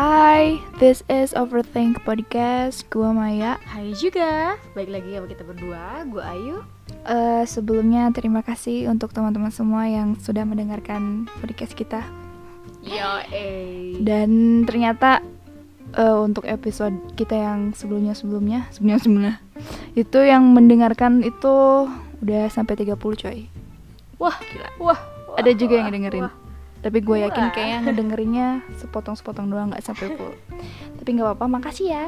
Hai, this is Overthink Podcast. Gua Maya. Hai juga, baik lagi sama kita berdua. Gue Ayu. Eh, sebelumnya terima kasih untuk teman-teman semua yang sudah mendengarkan podcast kita. Yo, eh. Dan ternyata eh, untuk episode kita yang sebelumnya-sebelumnya, sebelumnya-sebelumnya itu yang mendengarkan itu udah sampai 30 coy. Wah, Gila. wah. Ada juga yang wah, ngedengerin. wah. Tapi gue yakin kayaknya ngedengerinnya sepotong-sepotong doang nggak sampai full. Tapi nggak apa-apa, makasih ya.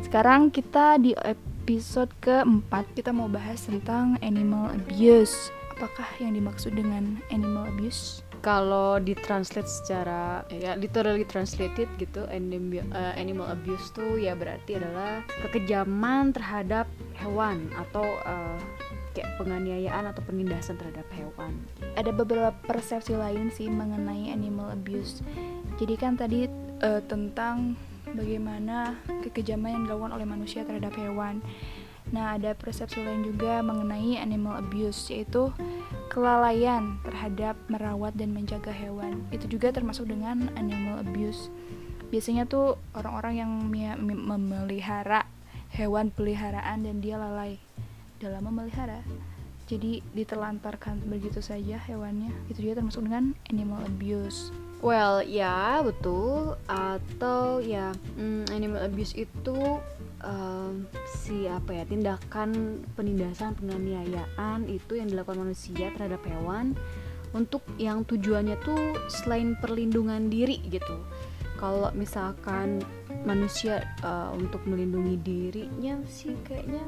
Sekarang kita di episode keempat kita mau bahas tentang animal abuse. Apakah yang dimaksud dengan animal abuse? Kalau ditranslate secara ya literally translated gitu, animal, eh, animal abuse tuh ya berarti adalah kekejaman terhadap hewan atau eh, kayak penganiayaan atau penindasan terhadap hewan. Ada beberapa persepsi lain sih mengenai animal abuse. Jadi kan tadi eh, tentang bagaimana kekejaman yang dilakukan oleh manusia terhadap hewan. Nah, ada persepsi lain juga mengenai animal abuse yaitu kelalaian terhadap merawat dan menjaga hewan. Itu juga termasuk dengan animal abuse. Biasanya tuh orang-orang yang memelihara hewan peliharaan dan dia lalai dalam memelihara. Jadi ditelantarkan begitu saja hewannya. Itu juga termasuk dengan animal abuse. Well, ya betul. Atau ya mm, animal abuse itu em, si apa ya tindakan penindasan penganiayaan itu yang dilakukan manusia terhadap hewan untuk yang tujuannya tuh selain perlindungan diri gitu. Kalau misalkan manusia eh, untuk melindungi dirinya sih kayaknya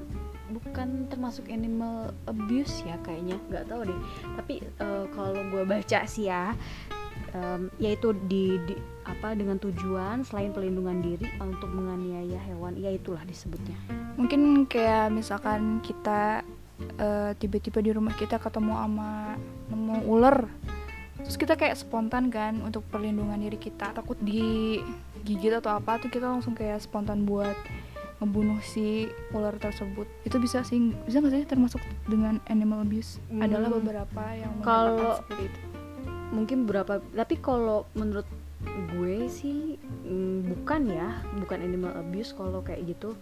bukan termasuk animal abuse ya kayaknya. Nggak tahu deh. Tapi eh, kalau gue baca sih ya em, yaitu di, di- apa dengan tujuan selain pelindungan diri untuk menganiaya hewan ya itulah disebutnya. Mungkin kayak misalkan kita eh, tiba-tiba di rumah kita ketemu sama nemu ular. Terus kita kayak spontan kan untuk perlindungan diri kita, takut digigit atau apa tuh kita langsung kayak spontan buat ngebunuh si ular tersebut. Itu bisa sih bisa nggak sih termasuk dengan animal abuse? Hmm. Adalah beberapa yang Kalau- seperti itu. mungkin berapa tapi kalau menurut gue sih mm, bukan ya bukan animal abuse kalau kayak gitu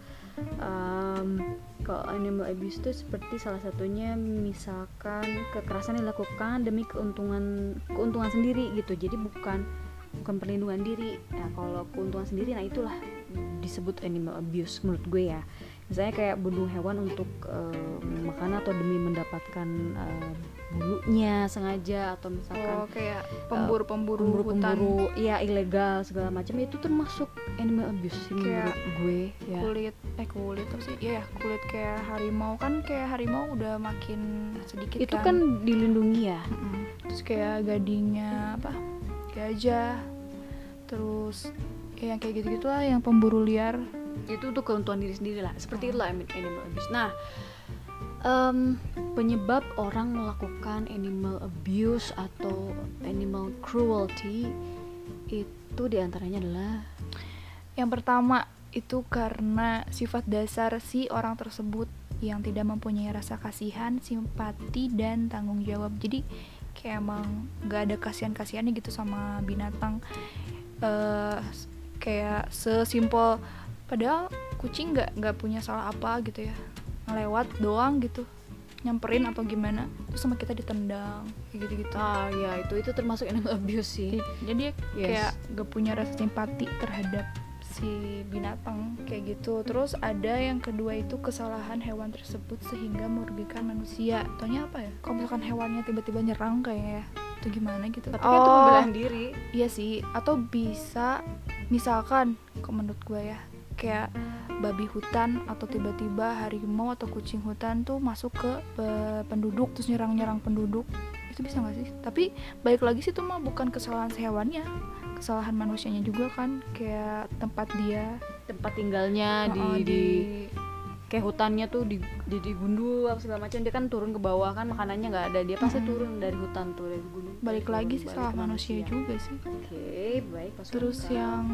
Em, kalau animal abuse itu seperti salah satunya misalkan kekerasan yang dilakukan demi keuntungan keuntungan sendiri gitu jadi bukan bukan perlindungan diri nah kalau keuntungan sendiri nah itulah disebut animal abuse menurut gue ya. Misalnya kayak bunuh hewan untuk eh, makan atau demi mendapatkan eh, bulunya sengaja atau misalkan Oh, kayak pemburu-pemburu hutan. pemburu-pemburu ya ilegal segala macam itu termasuk animal abuse sih Kayak menurut gue ya. kulit eh kulit apa sih? Iya ya kulit kayak harimau kan kayak harimau udah makin sedikit itu kan dilindungi ya? Mm-mm. terus kayak gadingnya apa? Gajah terus ya yang kayak gitu gitulah yang pemburu liar. Itu untuk keuntungan diri sendiri lah. Seperti itulah anim- animal abuse. Nah em, penyebab orang melakukan animal abuse atau animal cruelty itu di antaranya adalah yang pertama itu karena sifat dasar si orang tersebut yang tidak mempunyai rasa kasihan simpati dan tanggung jawab. Jadi kayak emang nggak ada kasihan kasihannya gitu sama binatang. Eh kayak sesimpel padahal kucing nggak nggak punya salah apa gitu ya. Ngelewat doang gitu nyamperin atau gimana terus sama kita ditendang kayak gitu gitu ah ya itu itu termasuk animal abuse sih. Jadi Yes. kayak gak punya rasa simpati terhadap si binatang kayak gitu. Terus ada yang kedua itu kesalahan hewan tersebut sehingga merugikan manusia. Taunya apa ya? Kalau misalkan hewannya tiba-tiba nyerang kayak ya itu gimana gitu. Tapi kan itu pembelaan diri. Iya sih. Atau bisa misalkan kalau menurut gue ya kayak babi hutan atau tiba-tiba harimau atau kucing hutan tuh masuk ke eh, penduduk terus nyerang-nyerang penduduk. Itu bisa nggak sih? Tapi balik lagi sih itu mah bukan kesalahan hewannya. Kesalahan manusianya juga kan kayak tempat dia. Tempat tinggalnya di, uh-uh, di kayak hutannya tuh di di, digunduh apa segala macam dia kan turun ke bawah kan makanannya nggak ada dia pasti Mm-mm. turun dari hutan tuh dari gunung balik turun, lagi sih balik salah ke manusia juga sih oke baik masuk Terus akal. yang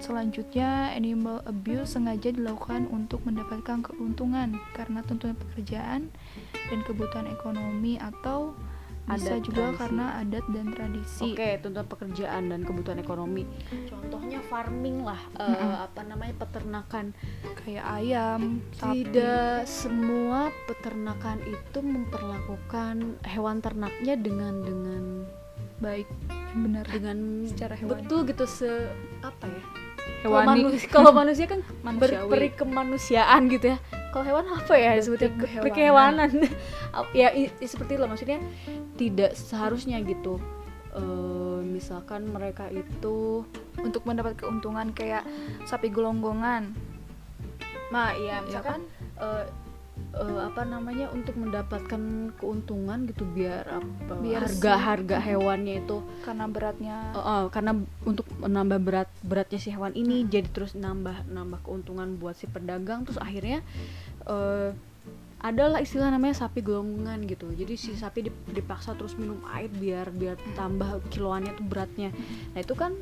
selanjutnya animal abuse sengaja dilakukan untuk mendapatkan keuntungan karena tuntutan pekerjaan dan kebutuhan ekonomi atau bisa Adat, juga tradisi. karena adat dan tradisi Oke, tuntutan pekerjaan dan kebutuhan ekonomi. Contohnya farming lah, eh, Mm-mm. apa namanya peternakan. kayak ayam sapi Tidak semua peternakan itu memperlakukan hewan ternaknya dengan dengan baik benar dengan Secara hewani. betul gitu se apa ya? Kalau hewani manusia, kalau manusia kan berperi kemanusiaan gitu ya. Kalau hewan apa ya disebutnya Berkehewanan. berkehewanan. ya i- i- seperti itu lah maksudnya tidak seharusnya gitu. Eh, misalkan mereka itu untuk mendapat keuntungan kayak sapi gelonggongan Nah, iya, ya misalkan kan eh, eh, apa namanya untuk mendapatkan keuntungan gitu biar apa Biar harga si- harga hewannya itu karena beratnya. Eh, eh, karena untuk menambah berat beratnya si hewan ini jadi terus nambah nambah keuntungan buat si pedagang. Terus akhirnya eh adalah istilah namanya sapi gelonggongan gitu. Jadi si sapi dip- dipaksa terus minum air biar biar tambah kiloannya tuh beratnya. Nah itu kan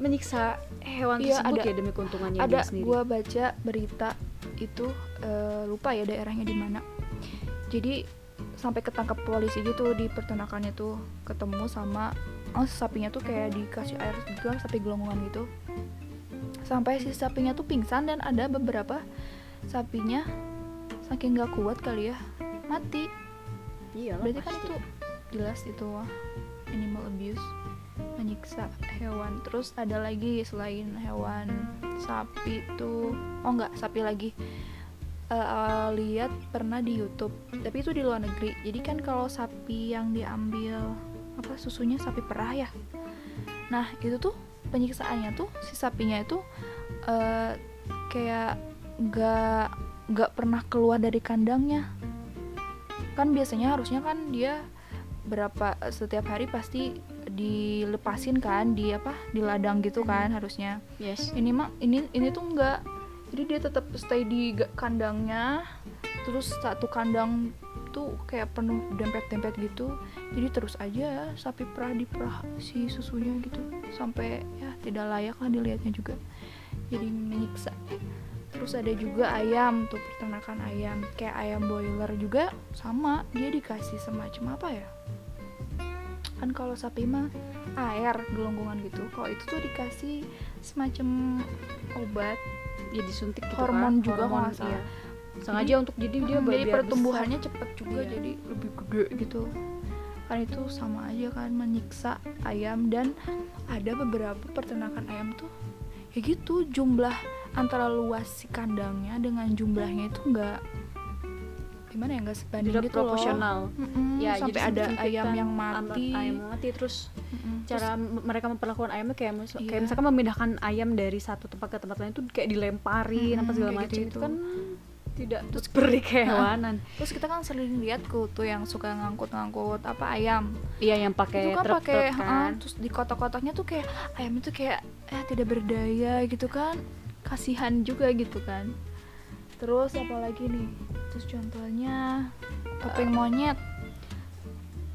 menyiksa hewan Iya, tersebut ada- ya demi keuntungannya ada dia sendiri. gua baca berita itu eh, lupa ya daerahnya di mana. Jadi sampai ketangkap polisi gitu di peternakannya tuh ketemu sama oh sapinya tuh kayak dikasih air juga sapi gelonggongan gitu. Sampai si sapinya tuh pingsan dan ada beberapa sapinya saking gak kuat kali ya mati. Iya berarti kan pasti. itu jelas itu menyiksa hewan. Terus ada lagi selain hewan sapi tuh oh enggak sapi lagi. Eh, lihat pernah di YouTube tapi itu di luar negeri. Jadi kan kalau sapi yang diambil apa susunya sapi perah ya? Nah itu tuh penyiksaannya tuh si sapinya itu eh, kayak nggak nggak pernah keluar dari kandangnya. Kan biasanya harusnya kan dia berapa setiap hari pasti dilepasin kan di apa di ladang gitu kan harusnya. Yes. Ini mah ini ini tuh enggak. Jadi dia tetap stay di kandangnya terus satu kandang tuh kayak penuh dempet-dempet gitu. Jadi terus aja sapi perah diperah si susunya gitu sampai ya tidak layak lah dilihatnya juga. Jadi menyiksa. Terus ada juga ayam tuh peternakan ayam. Kayak ayam boiler juga sama dia dikasih semacam apa ya kan kalau sapi mah air gelonggongan gitu kalau itu tuh dikasih semacam obat ya disuntik gitu hormon kan juga kalau hormon nggak salah. iya. sengaja untuk jadi dia Mm, jadi pertumbuhannya cepet juga Iya. jadi lebih gede gitu kan itu sama aja kan menyiksa ayam dan ada beberapa peternakan ayam tuh ya gitu jumlah antara luas si kandangnya dengan jumlahnya itu enggak gimana ya nggak sebanding tidak gitu loh. proporsional. Mm-mm, ya sampai jadi ada ayam yang am- mati. ayam mati terus Mm-mm. cara m- mereka memperlakukan ayamnya kayak mis- Iya. kayak misalkan memindahkan ayam dari satu tempat ke tempat lain itu kayak dilemparin Mm-mm, apa segala macam itu gitu-gitu. kan tidak terus beri kehewanan terus kita kan sering lihat tuh yang suka ngangkut-ngangkut apa ayam. Iya yang pakai itu kan truk pakai kan. terus di kotak-kotaknya tuh kayak ayam itu kayak eh, tidak berdaya gitu kan. Kasihan juga gitu kan terus apa lagi nih? Terus contohnya topeng monyet.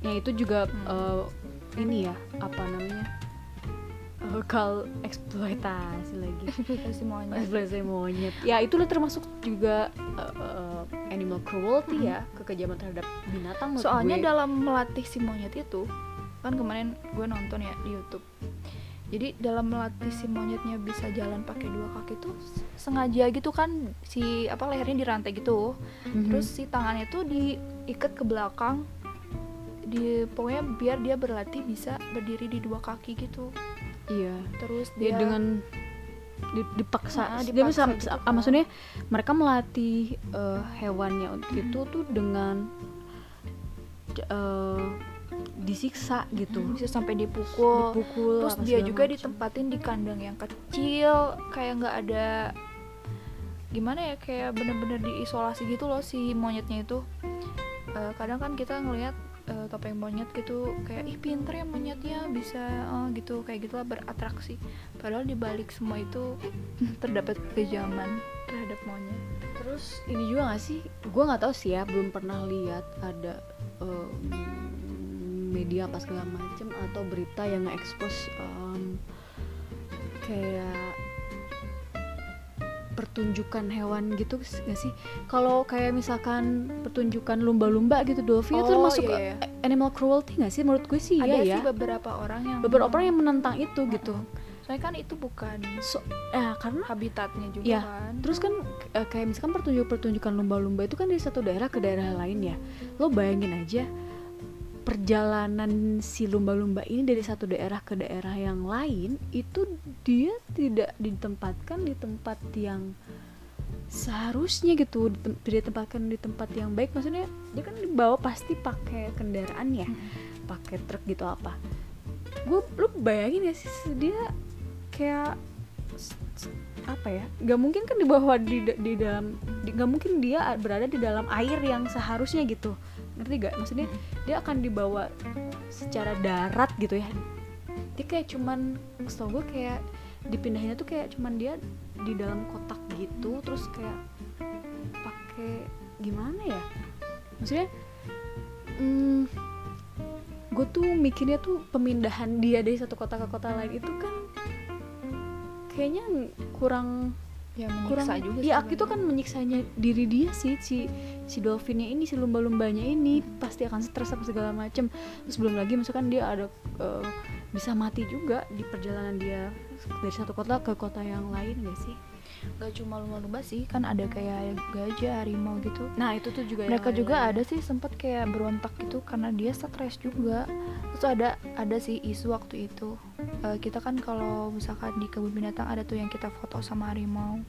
Ya itu juga Hmm. eh, ini ya apa namanya? Eh, kal eksploitasi lagi. Eksploitasi monyet. Eksploitasi monyet. Ya itu termasuk juga eh, eh, animal cruelty ya kekejaman terhadap binatang soalnya gue. dalam melatih si monyet itu kan kemarin gue nonton ya di YouTube jadi dalam melatih si monyetnya bisa jalan pakai dua kaki tuh sengaja gitu kan si apa lehernya dirantai gitu Mhm. terus si tangannya tuh diikat ke belakang di pokoknya biar dia berlatih bisa berdiri di dua kaki gitu iya terus dia dia, dengan di- dipaksa, Ah, dia dipaksa bisa gitu kan. maksudnya mereka melatih eh, hewannya untuk itu tuh dengan eh, disiksa gitu. Bisa sampai dipukul. Dipukul terus dia juga macam. ditempatin di kandang yang kecil kayak nggak ada gimana ya kayak bener-bener diisolasi gitu loh si monyetnya itu. Eh, kadang kan kita ngelihat eh, topeng monyet gitu kayak ih pinter ya monyetnya bisa eh, gitu kayak gitulah beratraksi. Padahal dibalik semua itu terdapat kekejaman terhadap monyet. Terus ini juga gak sih? Gue nggak tahu sih ya belum pernah lihat ada em, media apa segala macem atau berita yang nge-expose em, kayak pertunjukan hewan gitu nggak sih? Kalau kayak misalkan pertunjukan lumba-lumba gitu itu Oh, termasuk iya, iya. eh, animal cruelty nggak sih? Menurut gue sih ada iya sih ya beberapa orang yang beberapa orang yang menentang itu gitu. soalnya kan itu bukan so ya karena habitatnya juga Iya. kan. Terus kan eh, kayak misalkan pertunjukan pertunjukan lumba-lumba itu kan dari satu daerah ke daerah lain ya. Lo bayangin aja perjalanan si lumba-lumba ini dari satu daerah ke daerah yang lain itu dia tidak ditempatkan di tempat yang seharusnya gitu ditempatkan di tempat yang baik. Maksudnya dia kan dibawa pasti pakai kendaraan ya pakai truk gitu apa. Gue lu bayangin ya sih dia kayak apa ya nggak mungkin kan dibawa di di dalam nggak mungkin dia berada di dalam air yang seharusnya gitu ngerti gak maksudnya dia akan dibawa secara darat gitu ya. Dia kayak cuman setahu gue kayak dipindahinnya tuh kayak cuman dia di dalam kotak gitu terus kayak pakai gimana ya? Maksudnya hmm, gue tuh mikirnya tuh pemindahan dia dari satu kota ke kota lain itu kan kayaknya kurang ya kurang juga iya sebenarnya. itu kan menyiksanya diri dia sih si si dolphinnya ini si lumba-lumbanya ini pasti akan stres apa segala macem terus belum lagi misalkan dia ada eh, bisa mati juga di perjalanan dia dari satu kota ke kota yang lain gak sih Gak cuma lumba-lumba sih kan ada kayak gajah harimau gitu. Nah itu tuh juga mereka yang juga ada. sih sempat kayak berontak gitu karena dia stres juga. Terus ada ada sih isu waktu itu. Eh, kita kan kalau misalkan di kebun binatang ada tuh yang kita foto sama harimau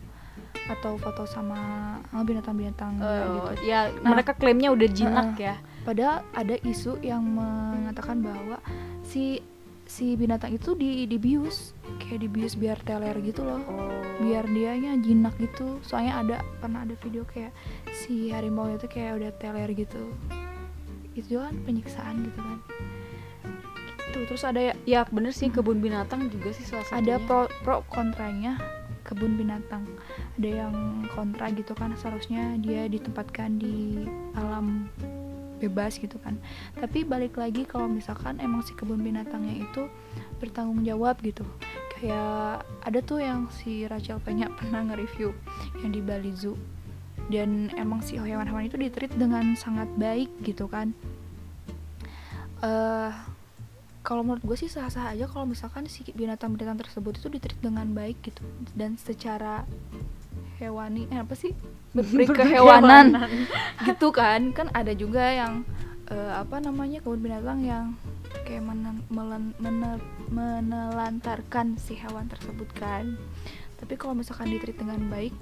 atau foto sama ah, binatang-binatang Eh, gitu. ya Nah, mereka klaimnya udah jinak ya. padahal ada isu yang mengatakan bahwa si si binatang itu di dibius kayak dibius biar teler gitu loh. Oh. Biar dianya jinak gitu. Soalnya ada pernah ada video kayak si harimau itu kayak udah teler gitu. Itu kan penyiksaan gitu kan. Gitu terus ada ya ya bener sih kebun binatang juga sih salah ada pro pro kontranya kebun binatang. Ada yang kontra gitu kan seharusnya dia ditempatkan di alam bebas gitu kan. Tapi balik lagi kalau misalkan emang si kebun binatangnya itu bertanggung jawab gitu. Kayak ada tuh yang si Rachel Penya pernah nge-review yang di Bali Zoo. Dan emang si hewan-hewan itu ditreat dengan sangat baik gitu kan. Eh kalau menurut gue sih sah-sah aja kalau misalkan si binatang-binatang tersebut itu ditreat dengan baik gitu. Dan secara hewani eh, apa sih? Berperi kehewanan. gitu kan kan ada juga yang eh, apa namanya kebun binatang yang kayak menen- melen- mene- menelantarkan si hewan tersebut kan. Tapi kalau misalkan ditreat dengan baik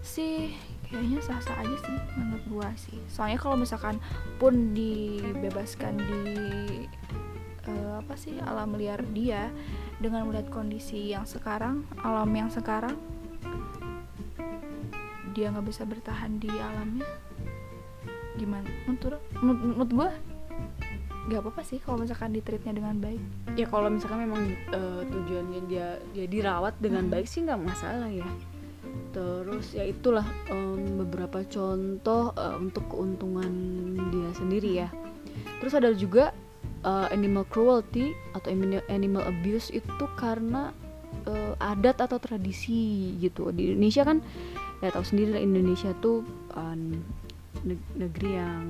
sih kayaknya sah-sah aja sih menurut gua sih. Soalnya kalau misalkan pun dibebaskan di eh, apa sih alam liar dia dengan melihat kondisi yang sekarang alam yang sekarang dia nggak bisa bertahan di alamnya gimana? Menurut menurut, gue nggak apa-apa sih kalau misalkan ditreatnya dengan baik. Ya kalau misalkan memang eh, tujuannya dia dia dirawat dengan Hmm. baik sih nggak masalah ya. Terus ya itulah em, beberapa contoh eh, untuk keuntungan dia sendiri ya. Terus ada juga eh, animal cruelty atau animal- abuse itu karena eh, adat atau tradisi gitu. Di Indonesia kan ya tahu sendiri Indonesia tuh neg- negeri yang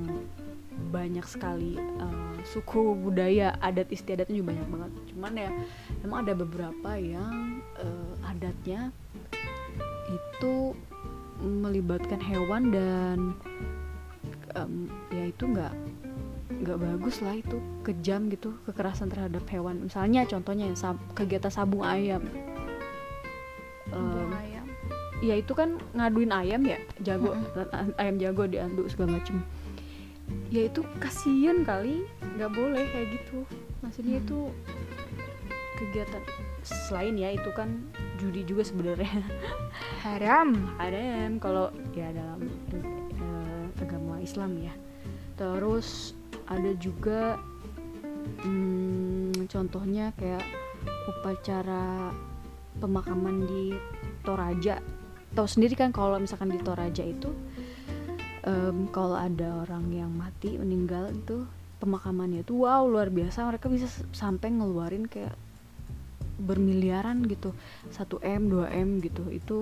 banyak sekali eh, suku budaya adat istiadatnya juga banyak banget. Cuman ya emang ada beberapa yang eh, adatnya itu melibatkan hewan dan em, ya itu nggak nggak bagus lah itu kejam gitu kekerasan terhadap hewan. Misalnya contohnya ya, sab- kegiatan sabung ayam ya itu kan ngaduin ayam ya jago. Ayam jago dianduk segala macem. Ya itu kasihan kali nggak boleh kayak gitu. Maksudnya Hmm. itu kegiatan selain ya itu kan judi juga sebenarnya. Haram. Haram kalau ya dalam eh, agama Islam ya. Terus ada juga hmm, contohnya kayak upacara pemakaman di Toraja tahu sendiri kan kalau misalkan di Toraja itu em, kalau ada orang yang mati meninggal itu pemakamannya itu wow luar biasa. Mereka bisa sampai ngeluarin kayak bermiliaran gitu 1 m 2 m gitu itu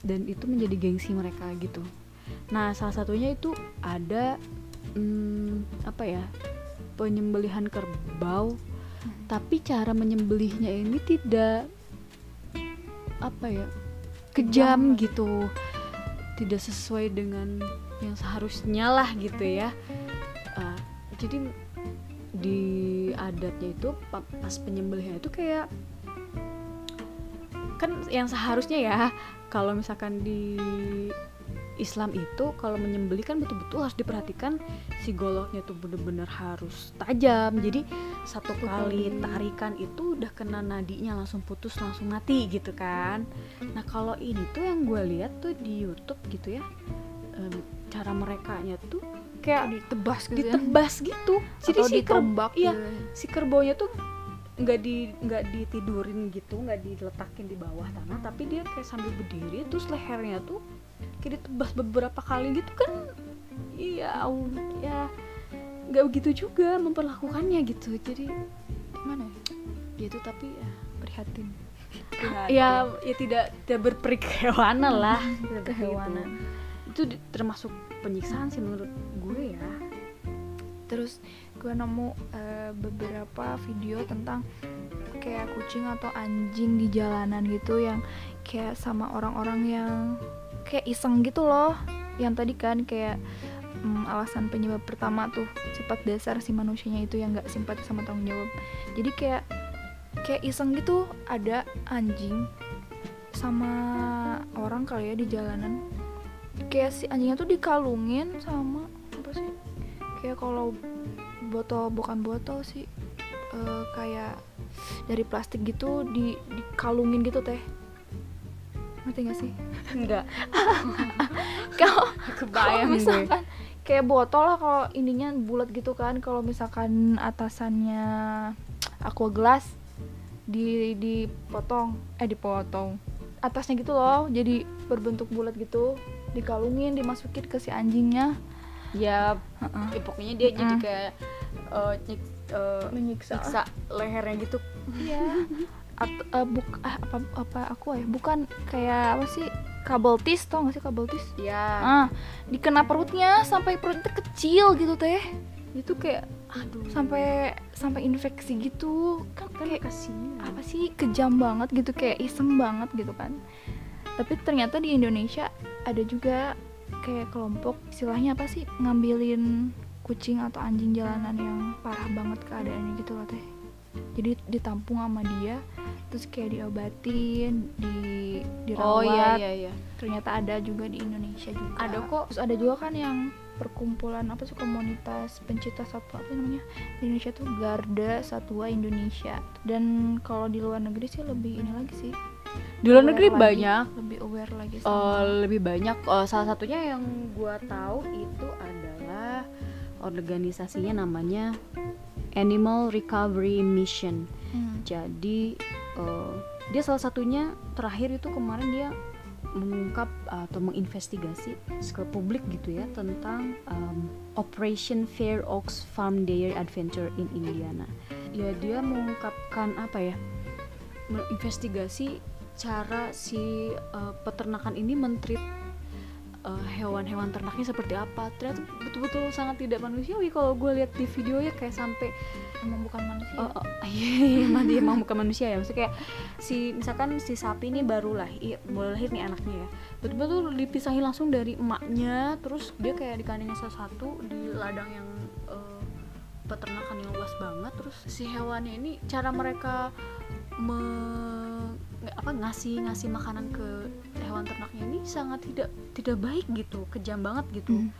dan itu menjadi gengsi mereka gitu. Nah salah satunya itu ada hmm, apa ya penyembelihan kerbau tapi cara menyembelihnya ini tidak apa ya kejam Kejam. gitu tidak sesuai dengan yang seharusnya lah gitu ya Uh, jadi di adatnya itu pa- pas penyembelihan itu kayak kan yang seharusnya ya kalau misalkan di Islam itu kalau menyembelih kan betul-betul harus diperhatikan si goloknya tuh bener-bener harus tajam jadi satu kali tarikan itu udah kena nadinya langsung putus langsung mati gitu kan. Nah kalau ini tuh yang gue lihat tuh di YouTube gitu ya em, cara mereka nya tuh kayak ditebas gitu ya? ditebas gitu. Jadi atau si ker- ditombak iya gitu. si kerbaunya tuh nggak di nggak ditidurin gitu nggak diletakin di bawah tanah tapi dia kayak sambil berdiri terus lehernya tuh kayak ditebas beberapa kali gitu kan. Iya ya nggak begitu juga memperlakukannya gitu. Jadi gimana ya? Gitu tapi ya prihatin. Ya ya tidak tidak berperik kehewanan lah. Kehewanan. itu termasuk penyiksaan sih menurut gue ya. Terus gue nemu eh, beberapa video tentang kayak kucing atau anjing di jalanan gitu yang kayak sama orang-orang yang kayak iseng gitu loh. Yang tadi kan kayak mm, alasan penyebab pertama tuh sifat dasar si manusianya itu yang nggak simpati sama tanggung jawab. Jadi kayak kayak iseng gitu ada anjing sama orang kali ya di jalanan. Kayak si anjingnya tuh dikalungin sama apa sih kayak kalau botol bukan botol sih eh, kayak dari plastik gitu di dikalungin gitu teh. Ngerti gak sih? Enggak kalau kebayang gue. misalkan kayak botol lah kalau ininya bulat gitu kan. Kalau misalkan atasannya aqua gelas di dipotong. Eh dipotong. Atasnya gitu loh jadi berbentuk bulat gitu. Dikalungin dimasukin ke si anjingnya. Ya Heeh. ya pokoknya dia jadi Mm. kayak eh, nyik- eh, menyiksa. nyiksa lehernya gitu. Iya. At- eh, buk ah, apa apa aku ya? Bukan kayak apa sih kabel tis tau gak sih kabel tis? Ya ah dikena perutnya sampai perutnya kecil gitu teh. Itu kayak aduh. sampai sampai infeksi gitu. Kan kan kayak kasihan. apa sih kejam banget gitu kayak iseng banget gitu kan. Tapi ternyata di Indonesia ada juga kayak kelompok istilahnya apa sih ngambilin kucing atau anjing jalanan yang parah banget keadaannya gitu loh teh jadi ditampung sama dia terus kayak diobatin di dirawat. Oh iya iya iya. Ternyata ada juga di Indonesia juga. Ada kok. terus ada juga kan yang perkumpulan apa sih komunitas pencinta satwa apa namanya? Di Indonesia tuh Garda Satwa Indonesia. Dan kalau di luar negeri sih lebih ini lagi sih. Di luar negeri lagi, banyak. lebih aware lagi eh, sama lebih banyak. Eh, salah satunya yang gua tahu itu adalah organisasinya namanya Animal Recovery Mission Hmm. jadi eh, dia salah satunya terakhir itu kemarin dia mengungkap atau menginvestigasi ke publik gitu ya tentang um, Operation Fair Oaks Farm Dairy Adventure in Indiana. Ya dia mengungkapkan apa ya? Menginvestigasi cara si uh, peternakan ini mentreat uh, hewan-hewan ternaknya seperti apa. Ternyata betul-betul sangat tidak manusiawi kalau gue lihat di videonya kayak sampai emang bukan manusia Oh, oh, iya, iya, emang dia emang bukan manusia ya. Maksudnya kayak si misalkan si sapi ini baru lahir, baru lahir nih anaknya ya. Betul-betul dipisahin langsung dari emaknya, terus dia kayak dikandangin satu-satu di ladang yang eh, peternakan yang luas banget. Terus si hewannya ini cara mereka me, apa ngasih ngasih makanan ke hewan ternaknya ini sangat tidak tidak baik gitu, kejam banget gitu. Hmm.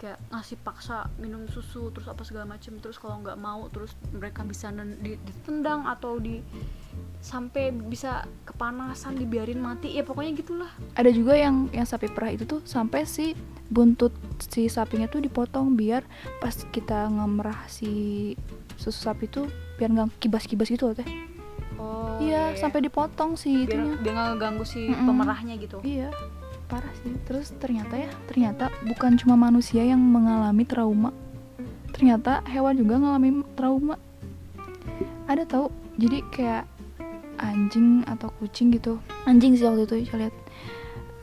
kayak ngasih paksa minum susu terus apa segala macem terus kalau nggak mau terus mereka bisa ditendang atau di sampai bisa kepanasan dibiarin mati ya pokoknya gitulah. Ada juga yang yang sapi perah itu tuh sampai si buntut si sapinya tuh dipotong biar pas kita ngemerah si susu sapi tuh biar nggak kibas-kibas gitu loh teh oh iya sampai dipotong si biar itunya. biar nggak ngeganggu si Mm-mm. pemerahnya gitu. Iya parah sih. Terus ternyata ya ternyata bukan cuma manusia yang mengalami trauma. Ternyata hewan juga ngalami trauma. Ada tau? Jadi kayak anjing atau kucing gitu. Anjing sih waktu itu saya lihat.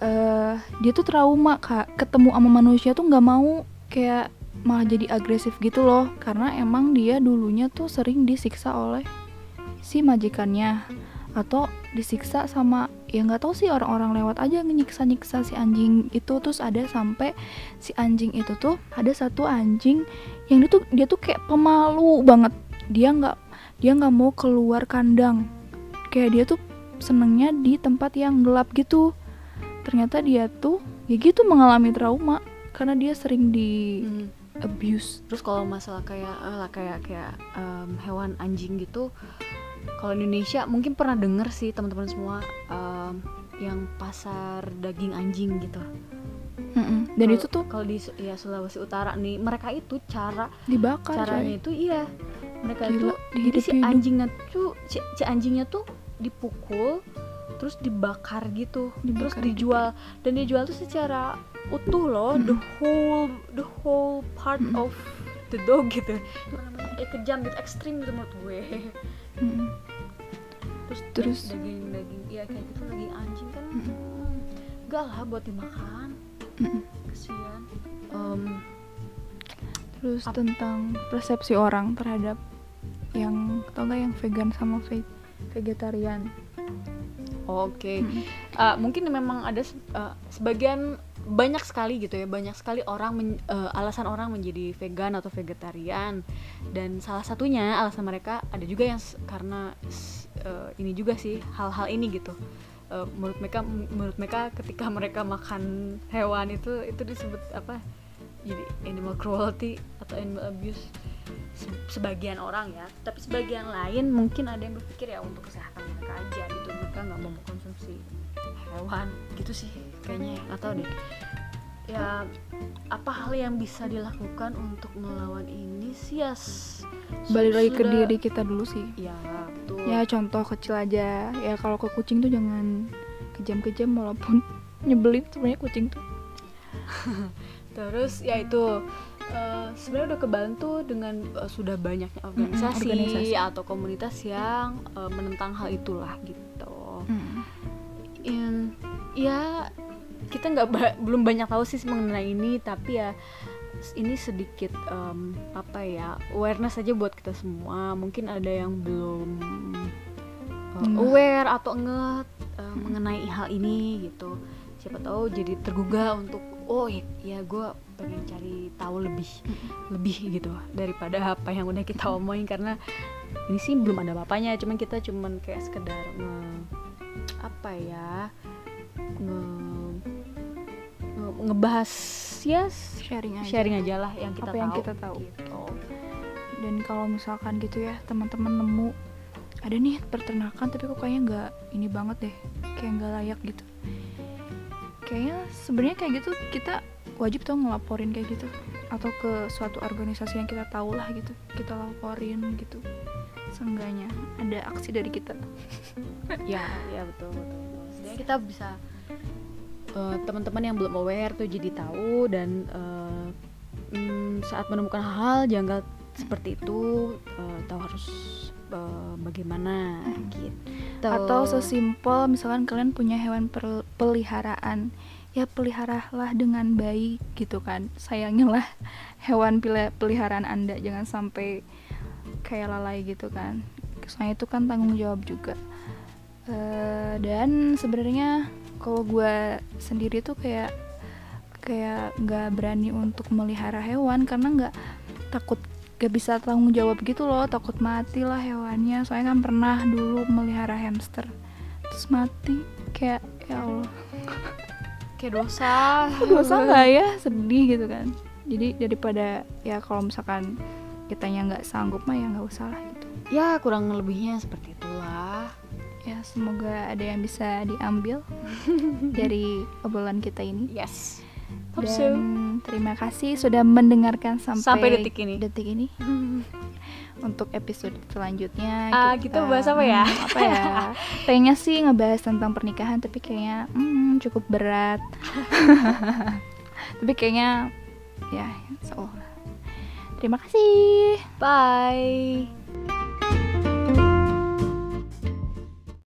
Eh dia tuh trauma kak. Ketemu sama manusia tuh nggak mau kayak malah jadi agresif gitu loh. Karena emang dia dulunya tuh sering disiksa oleh si majikannya atau disiksa sama ya nggak tahu sih orang-orang lewat aja nyiksa-nyiksa si anjing itu. Terus ada sampai si anjing itu tuh ada satu anjing yang dia tuh dia tuh kayak pemalu banget. Dia nggak dia nggak mau keluar kandang. Kayak dia tuh senengnya di tempat yang gelap gitu. Ternyata dia tuh ya gitu mengalami trauma karena dia sering di Hmm. abuse. Terus kalau masalah kayak eh, lah kayak kayak em, hewan anjing gitu, kalau di Indonesia mungkin pernah denger sih teman-teman semua em, yang pasar daging anjing gitu. Mm-mm. dan Kalau- itu tuh kalau di ya Sulawesi Utara nih mereka itu cara dibakar caranya coy. itu iya mereka Gila, itu jadi si anjingnya tuh si, si anjingnya tuh dipukul terus dibakar gitu terus Dibakar dijual dan dijual tuh secara utuh loh the whole the whole part Mm-mm. of the dog gitu namanya eh kejam gitu ekstrim gitu menurut gue Mm-mm. terus Terus? daging daging ya kayak gitu daging anjing kan Mm-mm. hmm, enggak lah buat dimakan Mm-mm. kesian Em, terus Ap- tentang persepsi orang terhadap yang tau gak yang vegan sama ve- vegetarian Oke, Mm. Uh, mungkin memang ada se- uh, sebagian banyak sekali gitu ya, banyak sekali orang men- uh, alasan orang menjadi vegan atau vegetarian dan salah satunya alasan mereka ada juga yang karena uh, ini juga sih hal-hal ini gitu. Uh, menurut mereka menurut mereka ketika mereka makan hewan itu itu disebut apa? Jadi animal cruelty atau animal abuse Se- sebagian orang ya. Tapi sebagian lain mungkin ada yang berpikir ya untuk kesehatan mereka aja gitu mereka nggak mau mengkonsumsi hewan gitu sih kayaknya nggak tahu deh. Ya apa hal yang bisa dilakukan untuk melawan ini sih ya balik lagi ke diri kita dulu sih. Ya betul. Ya contoh kecil aja. Ya kalau ke kucing tuh jangan kejam-kejam walaupun nyebelin sebenarnya kucing tuh. Terus ya itu eh, sebenarnya udah kebantu dengan eh, sudah banyaknya organisasi, organisasi. atau komunitas yang eh, menentang hal itulah gitu. Mm. In- ya kita nggak ba- belum banyak tahu sih mengenai ini tapi ya ini sedikit em, apa ya awareness aja buat kita semua. Mungkin ada yang belum uh, aware atau nge mengenai hal ini gitu. Siapa tahu jadi tergugah untuk oh ya, ya gue pengen cari tahu lebih lebih gitu daripada apa yang udah kita omongin karena ini sih belum ada bapaknya cuman kita cuman kayak sekedar nge apa ya nge, nge- ngebahas ya sharing aja sharing aja lah yang kita Apa tahu yang kita tahu. gitu. dan kalau misalkan gitu ya teman-teman nemu ada nih peternakan tapi kok kayaknya nggak ini banget deh kayak nggak layak gitu kayaknya sebenarnya kayak gitu kita wajib tuh ngelaporin kayak gitu. Atau ke suatu organisasi yang kita tahu lah gitu. Kita laporin gitu. Seenggaknya ada aksi dari kita. Ya ya betul betul, betul. Setidaknya kita bisa eh, teman-teman yang belum aware tuh jadi tahu dan eh, mm, saat menemukan hal janggal seperti itu eh, tahu harus bagaimana gitu. Atau sesimpel misalkan kalian punya hewan per- peliharaan ya peliharalah dengan baik gitu kan. Sayangilah hewan peliharaan anda jangan sampai kayak lalai gitu kan. Soalnya itu kan tanggung jawab juga. Eh, dan sebenarnya kalau gue sendiri tuh kayak kayak nggak berani untuk melihara hewan karena nggak takut gak bisa tanggung jawab gitu loh. Takut mati lah hewannya. Soalnya kan pernah dulu melihara hamster terus mati kayak ya Allah kayak dosa. Dosa nggak ya? Sedih gitu kan. Jadi daripada ya kalau misalkan kitanya nggak sanggup mah ya nggak usah lah gitu. Ya kurang lebihnya seperti itulah. Ya semoga ada yang bisa diambil dari obrolan kita ini. Yes. Dan Hope so. terima kasih sudah mendengarkan sampai, Sampai detik ini. detik ini untuk episode selanjutnya Ah, kita bahas apa ya? hmm, apa ya? Pengennya sih ngebahas tentang pernikahan tapi kayaknya hmm, cukup berat. Tapi kayaknya ya so terima kasih. Bye